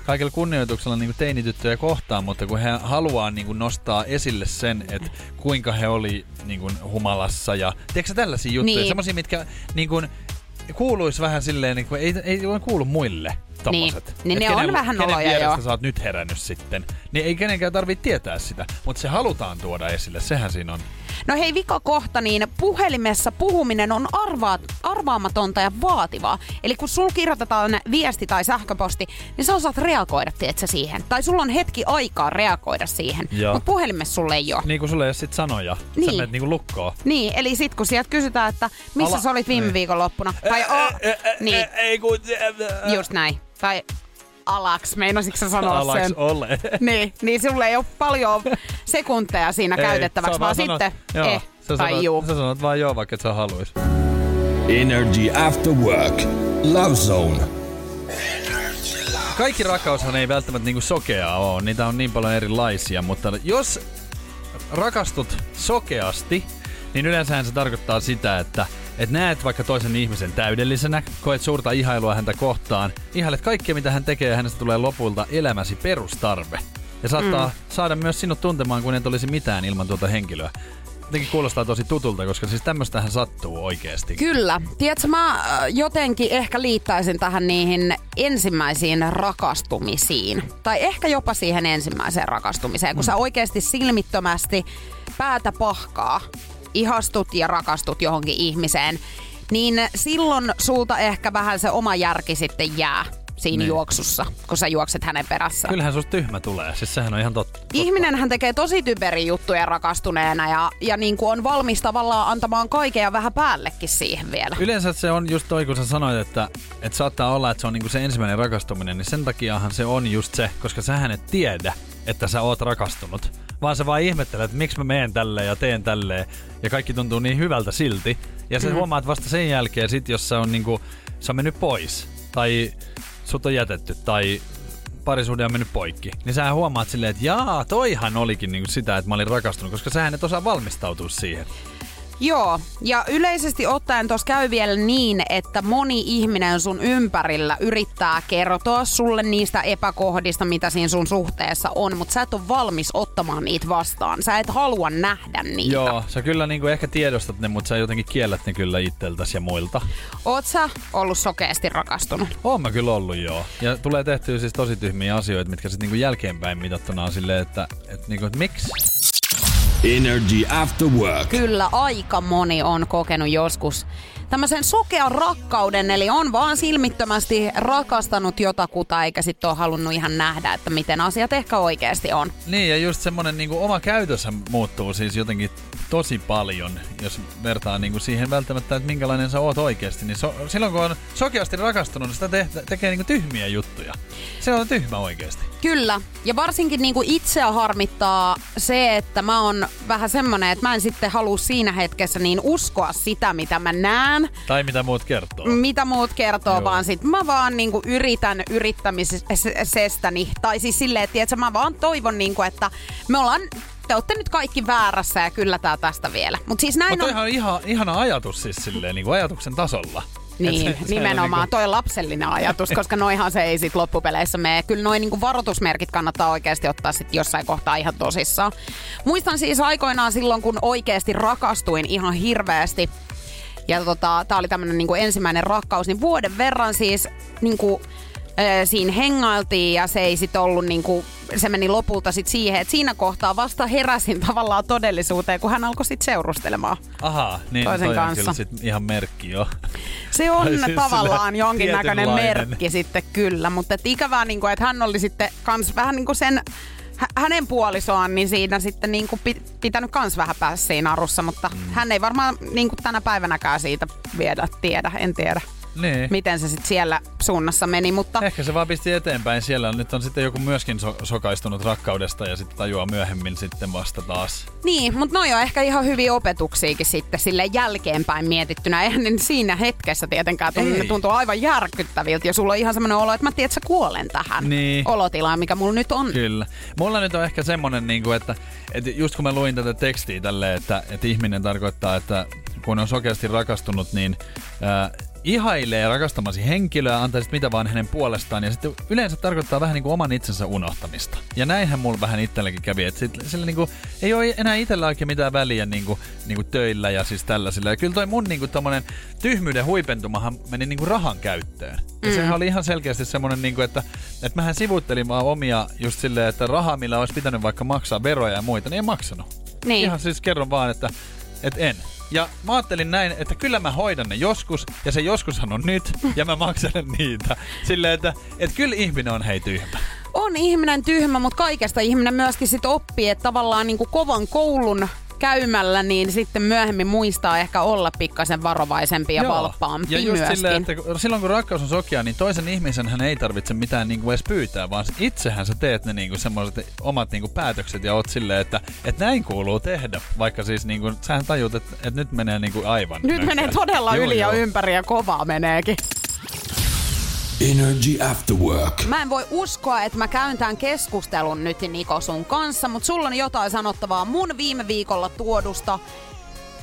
kaikella kunnioituksella niinku teinityttöjä kohtaan, mutta kun he haluaa niinku nostaa esille sen, että kuinka he oli niinku humalassa ja tiedätkö tällaisia juttuja, Niin. semmoisia, mitkä niinku kuuluisi vähän silleen, niinku, ei, ei voi kuulu muille tommoset. Niin, Et ne on vähän kenen noloja, vierestä joo. sä oot nyt herännyt sitten. Niin ei kenenkään tarvitse tietää sitä, mutta se halutaan tuoda esille, sehän siinä on. No hei, vika kohta, niin puhelimessa puhuminen on arvaa, arvaamatonta ja vaativaa. Eli kun sul kirjoitetaan viesti tai sähköposti, niin sä osaat reagoida, tiedätkö, siihen. Tai sulla on hetki aikaa reagoida siihen. Mutta puhelimessa sulle ei ole. Niin kuin sulle ei ole sit sanoja, sä Niin. menet niinku lukkoon. Niin, eli sit kun sieltä kysytään, että missä Ala- sä olit viime niin. viikonloppuna. Tai o, niin, Ei kun... just näin. Tai alaks, meinasitko sä sanoa Alaks sen? ole. Niin, niin sulle ei ole paljon sekunteja siinä Ei, käytettäväksi, vaan sanot- sitten joo, eh sä tai sanot, juu. Sä sanot vaan joo, vaikka et sä haluis. Energy After Work. Love Zone. Kaikki rakkaushan ei välttämättä niinku sokeaa ole, niitä on niin paljon erilaisia, mutta jos rakastut sokeasti, niin yleensähän se tarkoittaa sitä, että et näet vaikka toisen ihmisen täydellisenä, koet suurta ihailua häntä kohtaan, ihailet kaikkea mitä hän tekee ja hänestä tulee lopulta elämäsi perustarve. Ja saattaa mm. saada myös sinut tuntemaan, kun et olisi mitään ilman tuota henkilöä. Jotenkin kuulostaa tosi tutulta, koska siis tämmöstähän sattuu oikeasti. Kyllä. Tiedätkö, mä äh, jotenkin ehkä liittäisin tähän niihin ensimmäisiin rakastumisiin. Tai ehkä jopa siihen ensimmäiseen rakastumiseen, kun Mm. sä oikeasti silmittömästi päätä pahkaa, ihastut ja rakastut johonkin ihmiseen, niin silloin sulta ehkä vähän se oma järki sitten jää siinä Niin. juoksussa, kun sä juokset hänen perässä. Kyllähän susta tyhmä tulee, siis sehän on ihan totta. Ihminenhän tekee tosi typeriä juttuja rakastuneena ja, ja niin kuin on valmis tavallaan antamaan kaiken ja vähän päällekin siihen vielä. Yleensä se on just toi, kun sä sanoit, että, että saattaa olla, että se on niinku se ensimmäinen rakastuminen, niin sen takiahan se on just se, koska sähän et tiedä, että sä oot rakastunut. Vaan sä vaan ihmettelet, että miksi mä meen tälleen ja teen tälleen. Ja kaikki tuntuu niin hyvältä silti. Ja sä mm. huomaat vasta sen jälkeen sit, jos se on niinku, se on mennyt pois. Tai sut on jätetty. Tai parisuhde on mennyt poikki. Niin sä huomaat silleen, että jaa, toihan olikin niinku sitä, että mä olin rakastunut. Koska sähän et osaa valmistautua siihen. Joo, ja yleisesti ottaen tuossa käy vielä niin, että moni ihminen sun ympärillä yrittää kertoa sulle niistä epäkohdista, mitä siinä sun suhteessa on, mutta sä et ole valmis ottamaan niitä vastaan. Sä et halua nähdä niitä. Joo, sä kyllä niinku ehkä tiedostat ne, mutta sä jotenkin kiellät ne kyllä itseltäsi ja muilta. Oot sä ollut sokeasti rakastunut? Oon mä kyllä ollut joo. Ja tulee tehtyä siis tosi tyhmiä asioita, mitkä sitten niinku jälkeenpäin mitattuna on silleen, että, että, niinku, että miksi? Energy After Work. Kyllä aika moni on kokenut joskus tämmöisen sokean rakkauden, eli on vaan silmittömästi rakastanut jotakuta, eikä sitten ole halunnut ihan nähdä, että miten asiat ehkä oikeasti on. Niin, ja just semmonen niinku oma käytössä muuttuu siis jotenkin tosi paljon, jos vertaa niinku siihen välttämättä, että minkälainen sä oot oikeasti. Niin so, silloin kun on sokeasti rakastunut, niin sitä te, tekee niinku tyhmiä juttuja. Se on tyhmä oikeasti. Kyllä, ja varsinkin niinku itseä harmittaa se, että mä oon vähän semmonen, että mä en sitten halua siinä hetkessä niin uskoa sitä, mitä mä näen, Tai mitä muut kertoo. mitä muut kertoo, Joo. vaan sit mä vaan niinku yritän yrittämisestäni. Tai siis silleen, että tiedätkö, mä vaan toivon, niinku, että me ollaan te olette nyt kaikki väärässä ja kyllä tää tästä vielä. Mutta siis näin Mutta on... on ihan, ihana ajatus siis silleen, niinku ajatuksen tasolla. Niin, Et se- se nimenomaan. on niinku- Toi on lapsellinen ajatus, koska noihan se ei sit loppupeleissä mene. Kyllä noin niinku varoitusmerkit kannattaa oikeasti ottaa sit jossain kohtaa ihan tosissaan. Muistan siis aikoinaan silloin, kun oikeasti rakastuin ihan hirveästi. Ja tota, tää oli tämmönen niinku ensimmäinen rakkaus, niin vuoden verran siis niinku, ö, siinä hengailtiin ja se ei sit ollut niinku, se meni lopulta sit siihen, että siinä kohtaa vasta heräsin tavallaan todellisuuteen, kun hän alkoi sit seurustelemaan. Ahaa, niin Toisen toi on kanssa. kyllä sit ihan merkki jo. Se on siis tavallaan jonkinnäköinen merkki sitten kyllä, mutta et ikävää, niin kuin, että hän oli sitten kans vähän niin kuin sen hänen puolisoaan, niin siinä sitten niin kuin pi- pitänyt kans vähän päässä siinä arussa, mutta mm. hän ei varmaan niin kuin tänä päivänäkään siitä vielä tiedä, en tiedä Niin. miten se sitten siellä suunnassa meni, mutta Ehkä se vaan pisti eteenpäin siellä. Nyt on sitten joku myöskin so- sokaistunut rakkaudesta ja sitten tajuaa myöhemmin sitten vasta taas. niin, mutta noi on ehkä ihan hyviä opetuksiakin sitten sille jälkeenpäin mietittynä. Eihän ne siinä hetkessä tietenkään ne tuntuu aivan järkyttäviltä ja sulla on ihan semmoinen olo, että mä tiedän, että sä kuolen tähän Niin. olotilaan, mikä mulla nyt on. Kyllä. Mulla nyt on ehkä semmonen, niin kuin, että, että just kun mä luin tätä tekstiä tälle, että, että ihminen tarkoittaa, että kun on sokeasti rakastunut, niin äh, ihailee rakastamasi henkilöä, antaisit mitä vaan hänen puolestaan, ja sitten yleensä tarkoittaa vähän niin kuin oman itsensä unohtamista. Ja näinhän mulla vähän itselläkin kävi, että sit, sillä niin kuin, ei ole enää itsellä oikein mitään väliä niin kuin, niin kuin töillä ja siis tällaisilla. Ja kyllä toi mun niin kuin, tommonen tyhmyyden huipentumahan meni niin kuin rahan käyttöön. Ja Mm. sehän oli ihan selkeästi semmonen, niin kuin, että, että mähän sivuttelin vaan omia just silleen, että rahaa, millä olisi pitänyt vaikka maksaa veroja ja muita, niin en maksanut. Niin. Ihan siis kerron vaan, että, että en. Ja mä ajattelin näin, että kyllä mä hoidan ne joskus, ja se joskushan on nyt, ja mä makselen niitä. Silleen, että, että kyllä ihminen on hei tyhmä. on ihminen tyhmä, mutta kaikesta ihminen myöskin sit oppii, että tavallaan niin kuin kovan koulun käymällä, niin sitten myöhemmin muistaa ehkä olla pikkasen varovaisempi ja valppaampi ja just myöskin. silleen, että kun- silloin kun rakkaus on sokea, niin toisen ihmisen hän ei tarvitse mitään niinku edes pyytää, vaan itsehän sä teet ne niinku semmoiset omat niinku päätökset ja oot silleen, että, että näin kuuluu tehdä. Vaikka siis niinku, sähän tajut, että, että nyt menee niinku aivan Nyt menee todella Joo, yli ja joo. ympäri ja kovaa meneekin. Energy After Work. Mä en voi uskoa, että mä käyn tämän keskustelun nyt Niko sun kanssa, mutta sulla on jotain sanottavaa mun viime viikolla tuodusta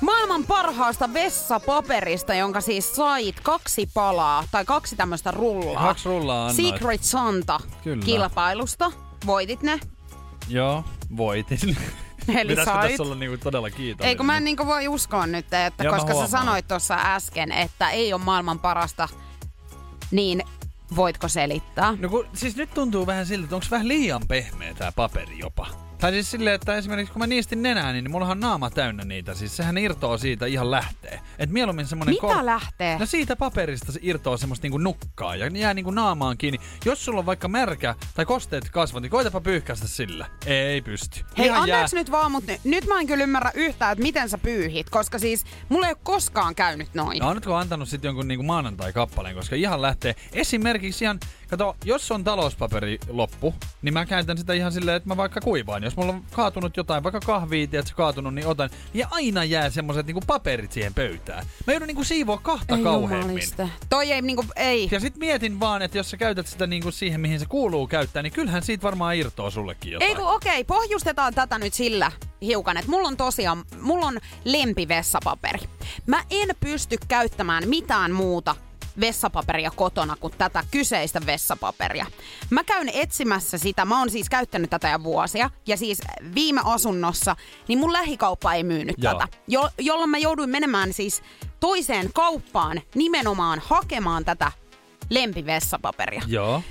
maailman parhaasta vessapaperista, jonka siis sait kaksi palaa, tai kaksi tämmöistä rullaa. Kaksi rullaa annoit. Secret Santa Kyllä. kilpailusta. Voitit ne. Joo, voitin. Eli Pitäisikö sait. tässä olla niinku todella kiitollinen? Ei kun mä en niinku voi uskoa nyt, että Joo, koska sä sanoit tuossa äsken, että ei ole maailman parasta, niin voitko selittää? No kun, siis nyt tuntuu vähän siltä, että onko vähän liian pehmeä tää paperi jopa. Tai siis silleen, että esimerkiksi kun mä niistin nenää, niin mullahan on naama täynnä niitä. Siis sehän irtoaa siitä ihan lähtee. Et mieluummin semmonen... Mitä lähtee? No siitä paperista se irtoaa semmoista niinku nukkaa ja jää niinku naamaan kiinni. Jos sulla on vaikka märkä tai kosteet kasvot, niin koitapa pyyhkäistä sillä. Ei pysty. Hei, Ihan anteeksi nyt vaan, mutta nyt, nyt mä en kyllä ymmärrä yhtään, että miten sä pyyhit, koska siis mulla ei ole koskaan käynyt noin. No annatko antanut sitten jonkun niinku maanantai-kappaleen, koska ihan lähtee. Esimerkiksi ihan, kato, jos on talouspaperi loppu, niin mä käytän sitä ihan silleen, että mä vaikka kuivaan. Jos mulla on kaatunut jotain, vaikka kahvia, että se kaatunut, niin otan. Ja aina jää semmoset niinku paperit siihen pöytään. Mä joudun niinku siivoa kahta Ei kauheammin. jumaliste. Toi ei niinku, ei. Ja sit mietin vaan, että jos sä käytät sitä niinku siihen, mihin se kuuluu käyttää, niin kyllähän siitä varmaan irtoaa sullekin jotain. Ei kun okei, pohjustetaan tätä nyt sillä hiukan, että mulla on tosiaan, mulla on lempivessapaperi. Mä en pysty käyttämään mitään muuta vessapaperia kotona kuin tätä kyseistä vessapaperia. Mä käyn etsimässä sitä, mä oon siis käyttänyt tätä jo vuosia, ja siis viime asunnossa, niin mun lähikauppa ei myynyt Joo. tätä, jo, jolloin mä jouduin menemään siis toiseen kauppaan nimenomaan hakemaan tätä lempivessapaperia. Joo.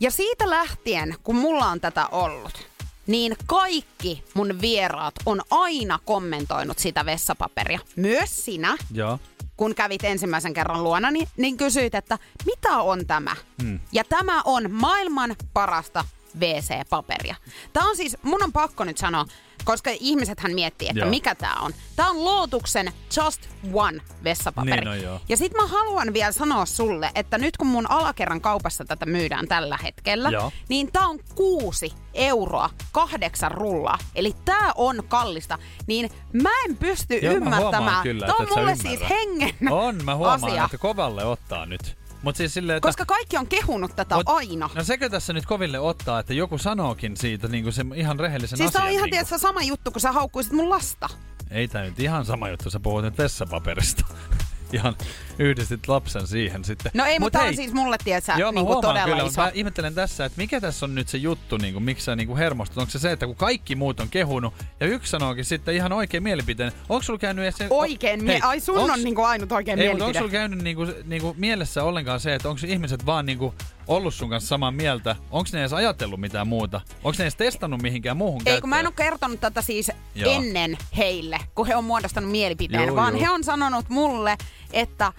Ja siitä lähtien, kun mulla on tätä ollut, niin kaikki mun vieraat on aina kommentoinut sitä vessapaperia. Myös sinä, Joo. Kun kävit ensimmäisen kerran luona, niin, niin kysyit, että mitä on tämä? Hmm. Ja tämä on maailman parasta WC-paperia. Tämä on siis, mun on pakko nyt sanoa, koska ihmisethän miettii, että Joo. mikä tämä on. Tämä on Lootuksen Just One vessapaperi. Niin on, joo. Ja sit mä haluan vielä sanoa sulle, että nyt kun mun alakerran kaupassa tätä myydään tällä hetkellä, Joo. niin tää on kuusi euroa kahdeksan rullaa. Eli tää on kallista. Niin mä en pysty Joo, mä ymmärtämään. huomaan kyllä, tää että on mulle siis hengen On, mä huomaan, asia. että kovalle ottaa nyt. Mut siis silleen, että... Koska kaikki on kehunut tätä Mut- aina. No sekö tässä nyt koville ottaa, että joku sanookin siitä niin se ihan rehellisen Siis asian? on ihan niinku? tietysti sama juttu, kun sä haukkuisit mun lasta. Ei tää nyt ihan sama juttu, sä puhut nyt vessapaperista. ihan yhdistit lapsen siihen sitten. No ei, Mut mutta hei, on siis mulle, tiedätkö, Joo, niin huomaan todella kyllä, iso. mutta mä ihmettelen tässä, että mikä tässä on nyt se juttu, niin kuin, miksi sä niin kuin hermostut? Onko se se, että kun kaikki muut on kehunut ja yksi sanookin sitten ihan oikein mielipiteen, onko sulla käynyt edes. Oikein, mie- Hei, ai sun onks- on niinku ainut oikein Ei, mutta onko mielipide. sulla käynyt niinku, niinku mielessä ollenkaan se, että onko ihmiset vaan niinku ollut sun kanssa samaa mieltä? Onko ne edes ajatellut mitään muuta? Onko ne edes testannut mihinkään muuhun Ei, kun mä en käyttöön? ole kertonut tätä siis Joo. ennen heille, kun he on muodostanut mielipiteen, Joo, vaan joo. he on sanonut mulle, että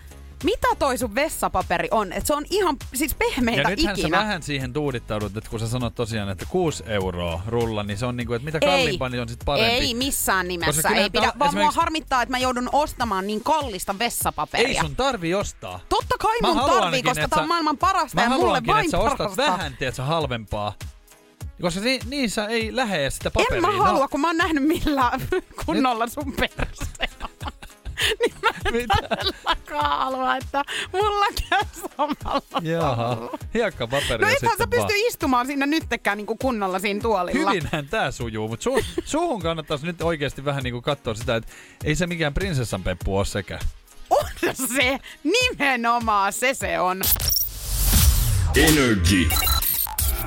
mitä toi sun vessapaperi on, että se on ihan siis pehmeintä Ja nythän ikinä. sä vähän siihen tuudittaudut, että kun sä sanot tosiaan, että 6 euroa rulla, niin se on niinku, että mitä kalliimpaa, niin on sitten parempi. Ei missään nimessä, ei pidä, tää- vaan mua esimerkiksi- harmittaa, että mä joudun ostamaan niin kallista vessapaperia. Ei sun tarvi ostaa. Totta kai Mä mun ainakin, koska tää on sä- maailman parasta Mä ja mulle haluankin, vain että sä ostat parasta. vähän, tiedätkö, halvempaa. Koska ni, niissä ei lähe sitä paperia. En mä No, halua, kun mä oon nähnyt millään kunnolla sun perseellä. niin mä en Mitä? todellakaan halua, että mulla käy samalla. Jaha, hiekkapaperia No ethän sä pysty istumaan sinne nyttekään niinku kunnolla siinä tuolilla. Hyvinhän tää sujuu, mutta su, suhun kannattaisi nyt oikeasti vähän niinku katsoa sitä, että ei se mikään prinsessan peppu ole sekä. On se, nimenomaan se se on. Energy.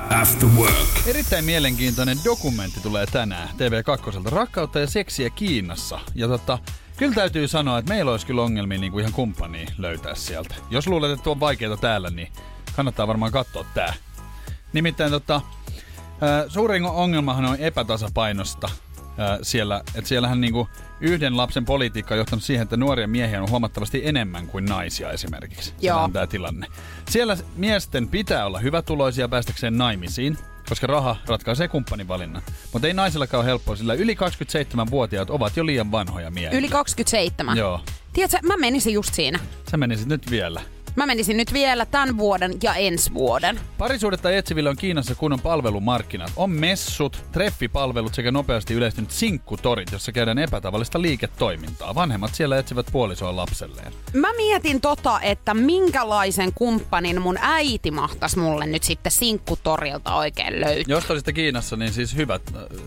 After work. Erittäin mielenkiintoinen dokumentti tulee tänään TV2. Rakkautta ja seksiä Kiinassa. Ja tota, kyllä täytyy sanoa, että meillä olisi kyllä ongelmia niin kuin ihan kumppania löytää sieltä. Jos luulet, että on vaikeaa täällä, niin kannattaa varmaan katsoa tää. Nimittäin tota, suurin ongelmahan on epätasapainosta siellä, että siellähän niinku yhden lapsen politiikka on johtanut siihen, että nuoria miehiä on huomattavasti enemmän kuin naisia esimerkiksi. Joo. Tämä tilanne. Siellä miesten pitää olla hyvätuloisia päästäkseen naimisiin, koska raha ratkaisee kumppanin valinnan. Mutta ei naisillakaan ole helppoa, sillä yli 27-vuotiaat ovat jo liian vanhoja miehiä. Yli 27. Joo. Tiedätkö, mä menisin just siinä. Sä menisit nyt vielä. Mä menisin nyt vielä tämän vuoden ja ensi vuoden. Parisuudetta etsiville on Kiinassa kunnon palvelumarkkinat. On messut, treffipalvelut sekä nopeasti yleistynyt sinkkutorit, jossa käydään epätavallista liiketoimintaa. Vanhemmat siellä etsivät puolisoa lapselleen. Mä mietin tota, että minkälaisen kumppanin mun äiti mahtas mulle nyt sitten sinkkutorilta oikein löytää. Jos olisitte Kiinassa, niin siis hyvät,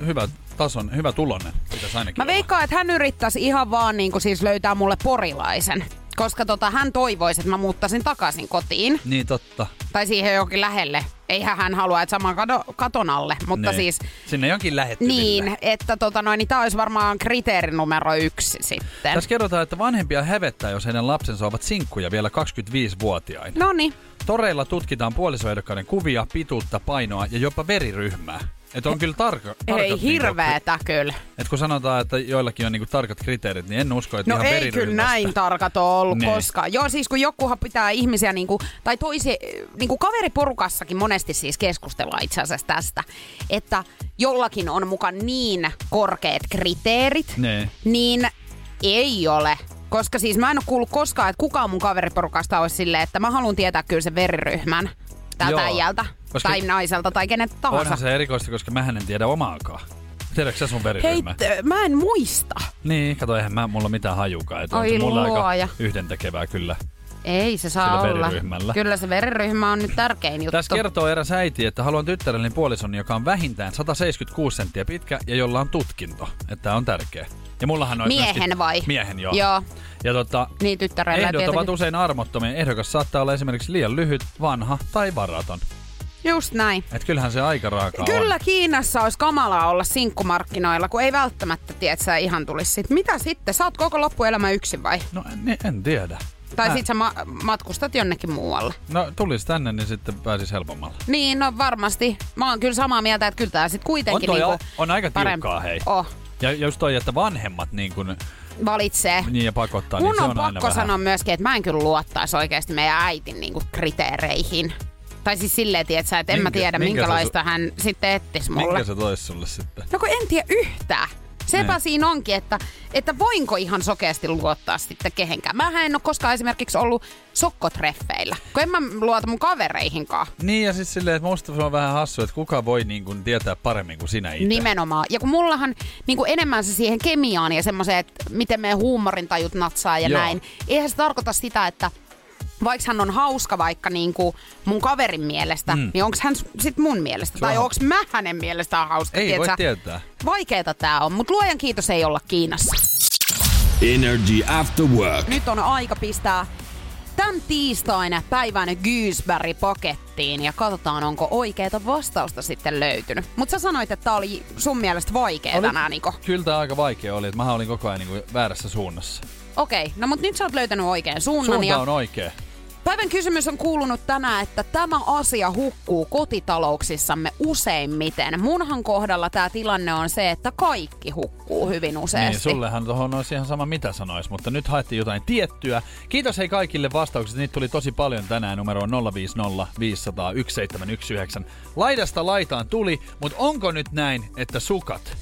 hyvät tason, hyvä tulonen Mä olla. veikkaan, että hän yrittäisi ihan vaan niin kuin siis löytää mulle porilaisen. Koska tota, hän toivoisi, että mä muuttaisin takaisin kotiin. Niin totta. Tai siihen jokin lähelle. Eihän hän halua, että saman kado, katon alle. Mutta niin. siis Sinne jonkin lähettyville. niin, että tota noin, niin tää olisi varmaan kriteeri numero yksi sitten. Tässä kerrotaan, että vanhempia hävettää, jos heidän lapsensa ovat sinkkuja vielä 25-vuotiaina. No niin. Toreilla tutkitaan puolisoehdokkaiden kuvia, pituutta, painoa ja jopa veriryhmää. Että on kyllä tarka, tarkat Ei niinku- hirveetä kyllä. Et kun sanotaan, että joillakin on niinku tarkat kriteerit, niin en usko, että No ihan ei kyllä näin tarkat ole ollut Niin. koskaan. Joo, siis kun jokuhan pitää ihmisiä, niinku, tai toisi, niinku kaveriporukassakin monesti siis keskustellaan itse asiassa tästä, että jollakin on mukaan niin korkeat kriteerit, Niin. niin ei ole. Koska siis mä en ole kuullut koskaan, että kukaan mun kaveriporukasta olisi silleen, että mä haluan tietää kyllä sen veriryhmän tältä Joo. Koska- tai naiselta tai kenet tahansa. Onhan se erikoista, koska mä en tiedä omaakaan. Tiedätkö sä sun Hei, veriryhmä? t- mä en muista. Niin, kato, eihän mä, mulla mitään hajukaan. Et on Oi mulla aika luoja. yhdentekevää kyllä. Ei se saa olla. Kyllä se veriryhmä on nyt tärkein juttu. Tässä kertoo eräs äiti, että haluan tyttärelleni puolison, joka on vähintään 176 senttiä pitkä ja jolla on tutkinto. Että on tärkeä. Ja mullahan on Miehen vai? Miehen, joo. Joo, Ja tota, niin tyttärellä ehdot ovat usein armottomia. Ehdokas saattaa olla esimerkiksi liian lyhyt, vanha tai varaton. Just näin. Et kyllähän se aika raakaa Kyllä on. Kiinassa olisi kamalaa olla sinkkumarkkinoilla, kun ei välttämättä tiedä, että sä ihan tulisi sit. Mitä sitten? Sä oot koko loppuelämä yksin vai? No en, en tiedä. Tai Mä- sit sä ma- matkustat jonnekin muualle. No tulis tänne, niin sitten pääsis helpommalla. Niin, no varmasti. Mä oon kyllä samaa mieltä, että kyllä tää sit On, kuitenkin toi, niinku on, on aika tiukkaa, hei. Oh, Ja just toi, että vanhemmat niin, kun, valitsee. niin ja pakottaa, Mun niin se on, on, aina pakko vähän. sanoa myöskin, että mä en kyllä luottaisi oikeasti meidän äitin niinku kriteereihin. Tai siis silleen, tietsä, että en mä Minkä- tiedä, minkä minkälaista hän sitten ettis mulle. Minkä se tois sulle sitten? No kun en tiedä yhtään. Sepä Niin. siinä onkin, että, että voinko ihan sokeasti luottaa sitten kehenkään. Mähän en ole koskaan esimerkiksi ollut sokkotreffeillä, kun en mä luota mun kavereihinkaan. Niin ja siis silleen, että musta se on vähän hassu, että kuka voi niin kun tietää paremmin kuin sinä itse. Nimenomaan. Ja kun mullahan niin kuin enemmän se siihen kemiaan ja semmoiseen, että miten meidän huumorintajut natsaa ja Joo. näin. Eihän se tarkoita sitä, että vaikka hän on hauska vaikka niin kuin mun kaverin mielestä, Mm. niin onko hän sit mun mielestä? Se Tai on- onko mä hänen mielestään hauska? Ei voi tiedätkö? tietää. Vaikeeta tää on, mutta luojan kiitos ei olla Kiinassa. Energy After Work. Nyt on aika pistää tämän tiistain päivän Goosberry pakettiin ja katsotaan, onko oikeita vastausta sitten löytynyt. Mutta sä sanoit, että tää oli sun mielestä vaikea Oli- tänään, Niko. Kyllä tää aika vaikea oli, että mä olin koko ajan niin väärässä suunnassa. Okei, no mutta nyt sä oot löytänyt oikean suunnan. Suunta ja on oikea. Päivän kysymys on kuulunut tänään, että tämä asia hukkuu kotitalouksissamme useimmiten. Munhan kohdalla tämä tilanne on se, että kaikki hukkuu hyvin useasti. Niin, sullehan tuohon olisi ihan sama mitä sanois, mutta nyt haettiin jotain tiettyä. Kiitos hei kaikille vastauksista, niitä tuli tosi paljon tänään. Numero on 050 500 1719. Laidasta laitaan tuli, mutta onko nyt näin, että sukat?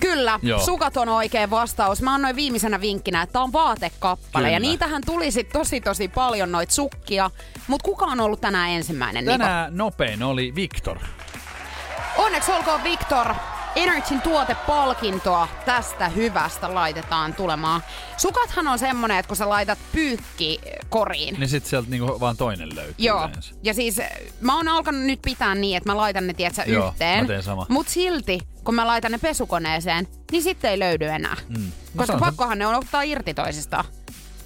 Kyllä, Joo. sukat on oikea vastaus. Mä annoin viimeisenä vinkkinä, että on vaatekappale. Kyllä. Ja niitähän tuli sit tosi tosi paljon noit sukkia. Mutta kuka on ollut tänään ensimmäinen? Niko? Tänään nopein oli Victor. Onneksi olkoon Victor. Energyn tuotepalkintoa tästä hyvästä laitetaan tulemaan. Sukathan on semmonen, että kun sä laitat pyykki koriin, Niin sit sieltä niinku vaan toinen löytyy Joo, yleensä. ja siis äh, mä oon alkanut nyt pitää niin, että mä laitan ne tietsä Joo, yhteen. mä teen sama. Mut silti, kun mä laitan ne pesukoneeseen, niin sitten ei löydy enää. Mm. No Koska se se- pakkohan ne on ottaa irti toisistaan.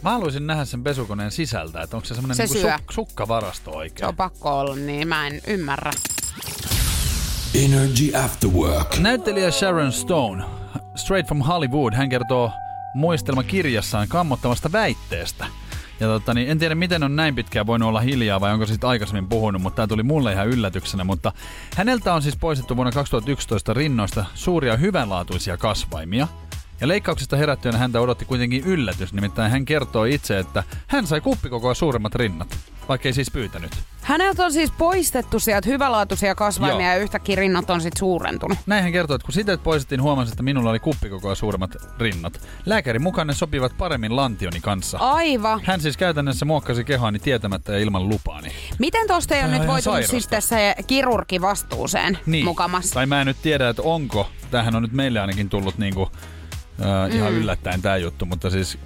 Mä haluaisin nähdä sen pesukoneen sisältä, että onko se semmonen Se niinku syö. suk- sukkavarasto Se oikein. on pakko olla, niin mä en ymmärrä. Energy After Work. Näyttelijä Sharon Stone, Straight from Hollywood, hän kertoo muistelmakirjassaan kammottavasta väitteestä. Ja tota, niin en tiedä, miten on näin pitkään voinut olla hiljaa vai onko siitä aikaisemmin puhunut, mutta tämä tuli mulle ihan yllätyksenä. Mutta häneltä on siis poistettu vuonna 2011 rinnoista suuria hyvänlaatuisia kasvaimia. Ja leikkauksesta herättyneenä häntä odotti kuitenkin yllätys, nimittäin hän kertoi itse, että hän sai kuppikokoa suuremmat rinnat, vaikka ei siis pyytänyt. Häneltä on siis poistettu sieltä hyvälaatuisia kasvaimia Joo. ja yhtäkkiä rinnat on sit suurentunut. Näin hän kertoi, että kun sitä poistettiin, huomasin, että minulla oli kuppikokoa suuremmat rinnat. Lääkärin mukaan ne sopivat paremmin lantioni kanssa. Aivan. Hän siis käytännössä muokkasi kehoani tietämättä ja ilman lupaani. Miten tosta ei ole nyt voitu sitten se kirurgi vastuuseen Niin. mukamas? Tai mä en nyt tiedä, että onko. Tämähän on nyt meille ainakin tullut niinku, äh, ihan yllättäen tämä juttu, mutta siis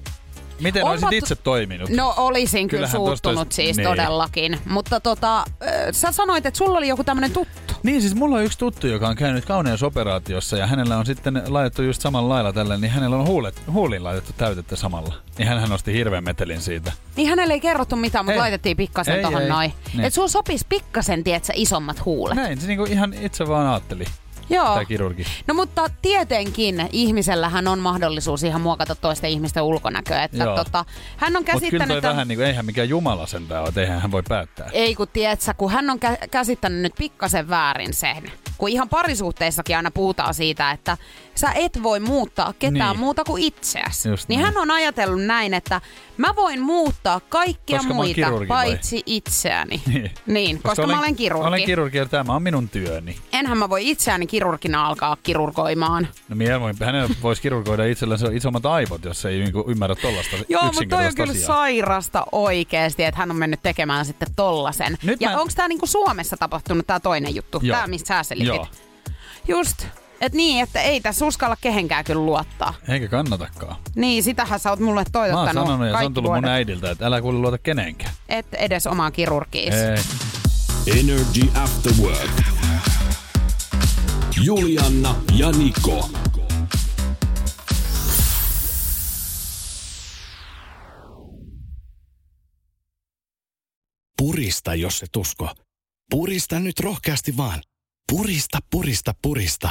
miten Onpa olisit itse toiminut? No olisin kyllä suuttunut olisi- siis niin. todellakin. Mutta tota, ö, sä sanoit, että sulla oli joku tämmönen tuttu. Niin, siis mulla on yksi tuttu, joka on käynyt kauneusoperaatiossa ja hänellä on sitten laitettu just samalla lailla tällä, niin hänellä on huulet, huuliin laitettu täytettä samalla. Niin hän nosti hirveän metelin siitä. Niin hänelle ei kerrottu mitään, mutta Ei. laitettiin pikkasen Ei, tohon ei. noin. Niin. Et sulla sopis pikkasen, tietsä, isommat huulet. Näin, se niinku ihan itse vaan ajatteli, Joo. tämä kirurgi. No mutta tietenkin ihmisellähän on mahdollisuus ihan muokata toisten ihmisten ulkonäköä. Että Joo. tota, hän on Mutta kyllä käsittänyt... toi vähän niinku, eihän mikään jumala sentään ole, eihän hän voi päättää. Ei kun tietsä, kun hän on kä- käsittänyt nyt pikkasen väärin sen. Kun ihan parisuhteissakin aina puhutaan siitä, että sä et voi muuttaa ketään Niin. muuta kuin itseäsi. Just niin näin. hän on ajatellut näin, että mä voin muuttaa kaikkia Koska muita, kirurgi vai? paitsi itseäni. Niin. niin koska, mä olen kirurgi. Olen kirurgi ja tämä on minun työni. Enhän mä voi itseäni kirurgina alkaa kirurgoimaan. No voin, hänellä voisi kirurgoida itsellänsä isommat aivot, jos ei niinku ymmärrä tollasta Joo, mutta toi on kyllä asiaa. sairasta oikeesti, että hän on mennyt tekemään sitten tollasen. Nyt ja mä- onko tämä niinku Suomessa tapahtunut tämä toinen juttu? Tämä, mistä sä selitit? Joo. Just. Et niin, että ei tässä uskalla kehenkään kyllä luottaa. Eikä kannatakaan. Niin, sitähän sä oot mulle Mä oon toivottanut sanonut ja se on tullut mun vuodet. äidiltä, että älä kuule luota kenenkään. Et edes omaan kirurgiis. Ei. Energy After Work. Julianna ja Niko. Purista, jos et usko. Purista nyt rohkeasti vaan. Purista, purista, purista.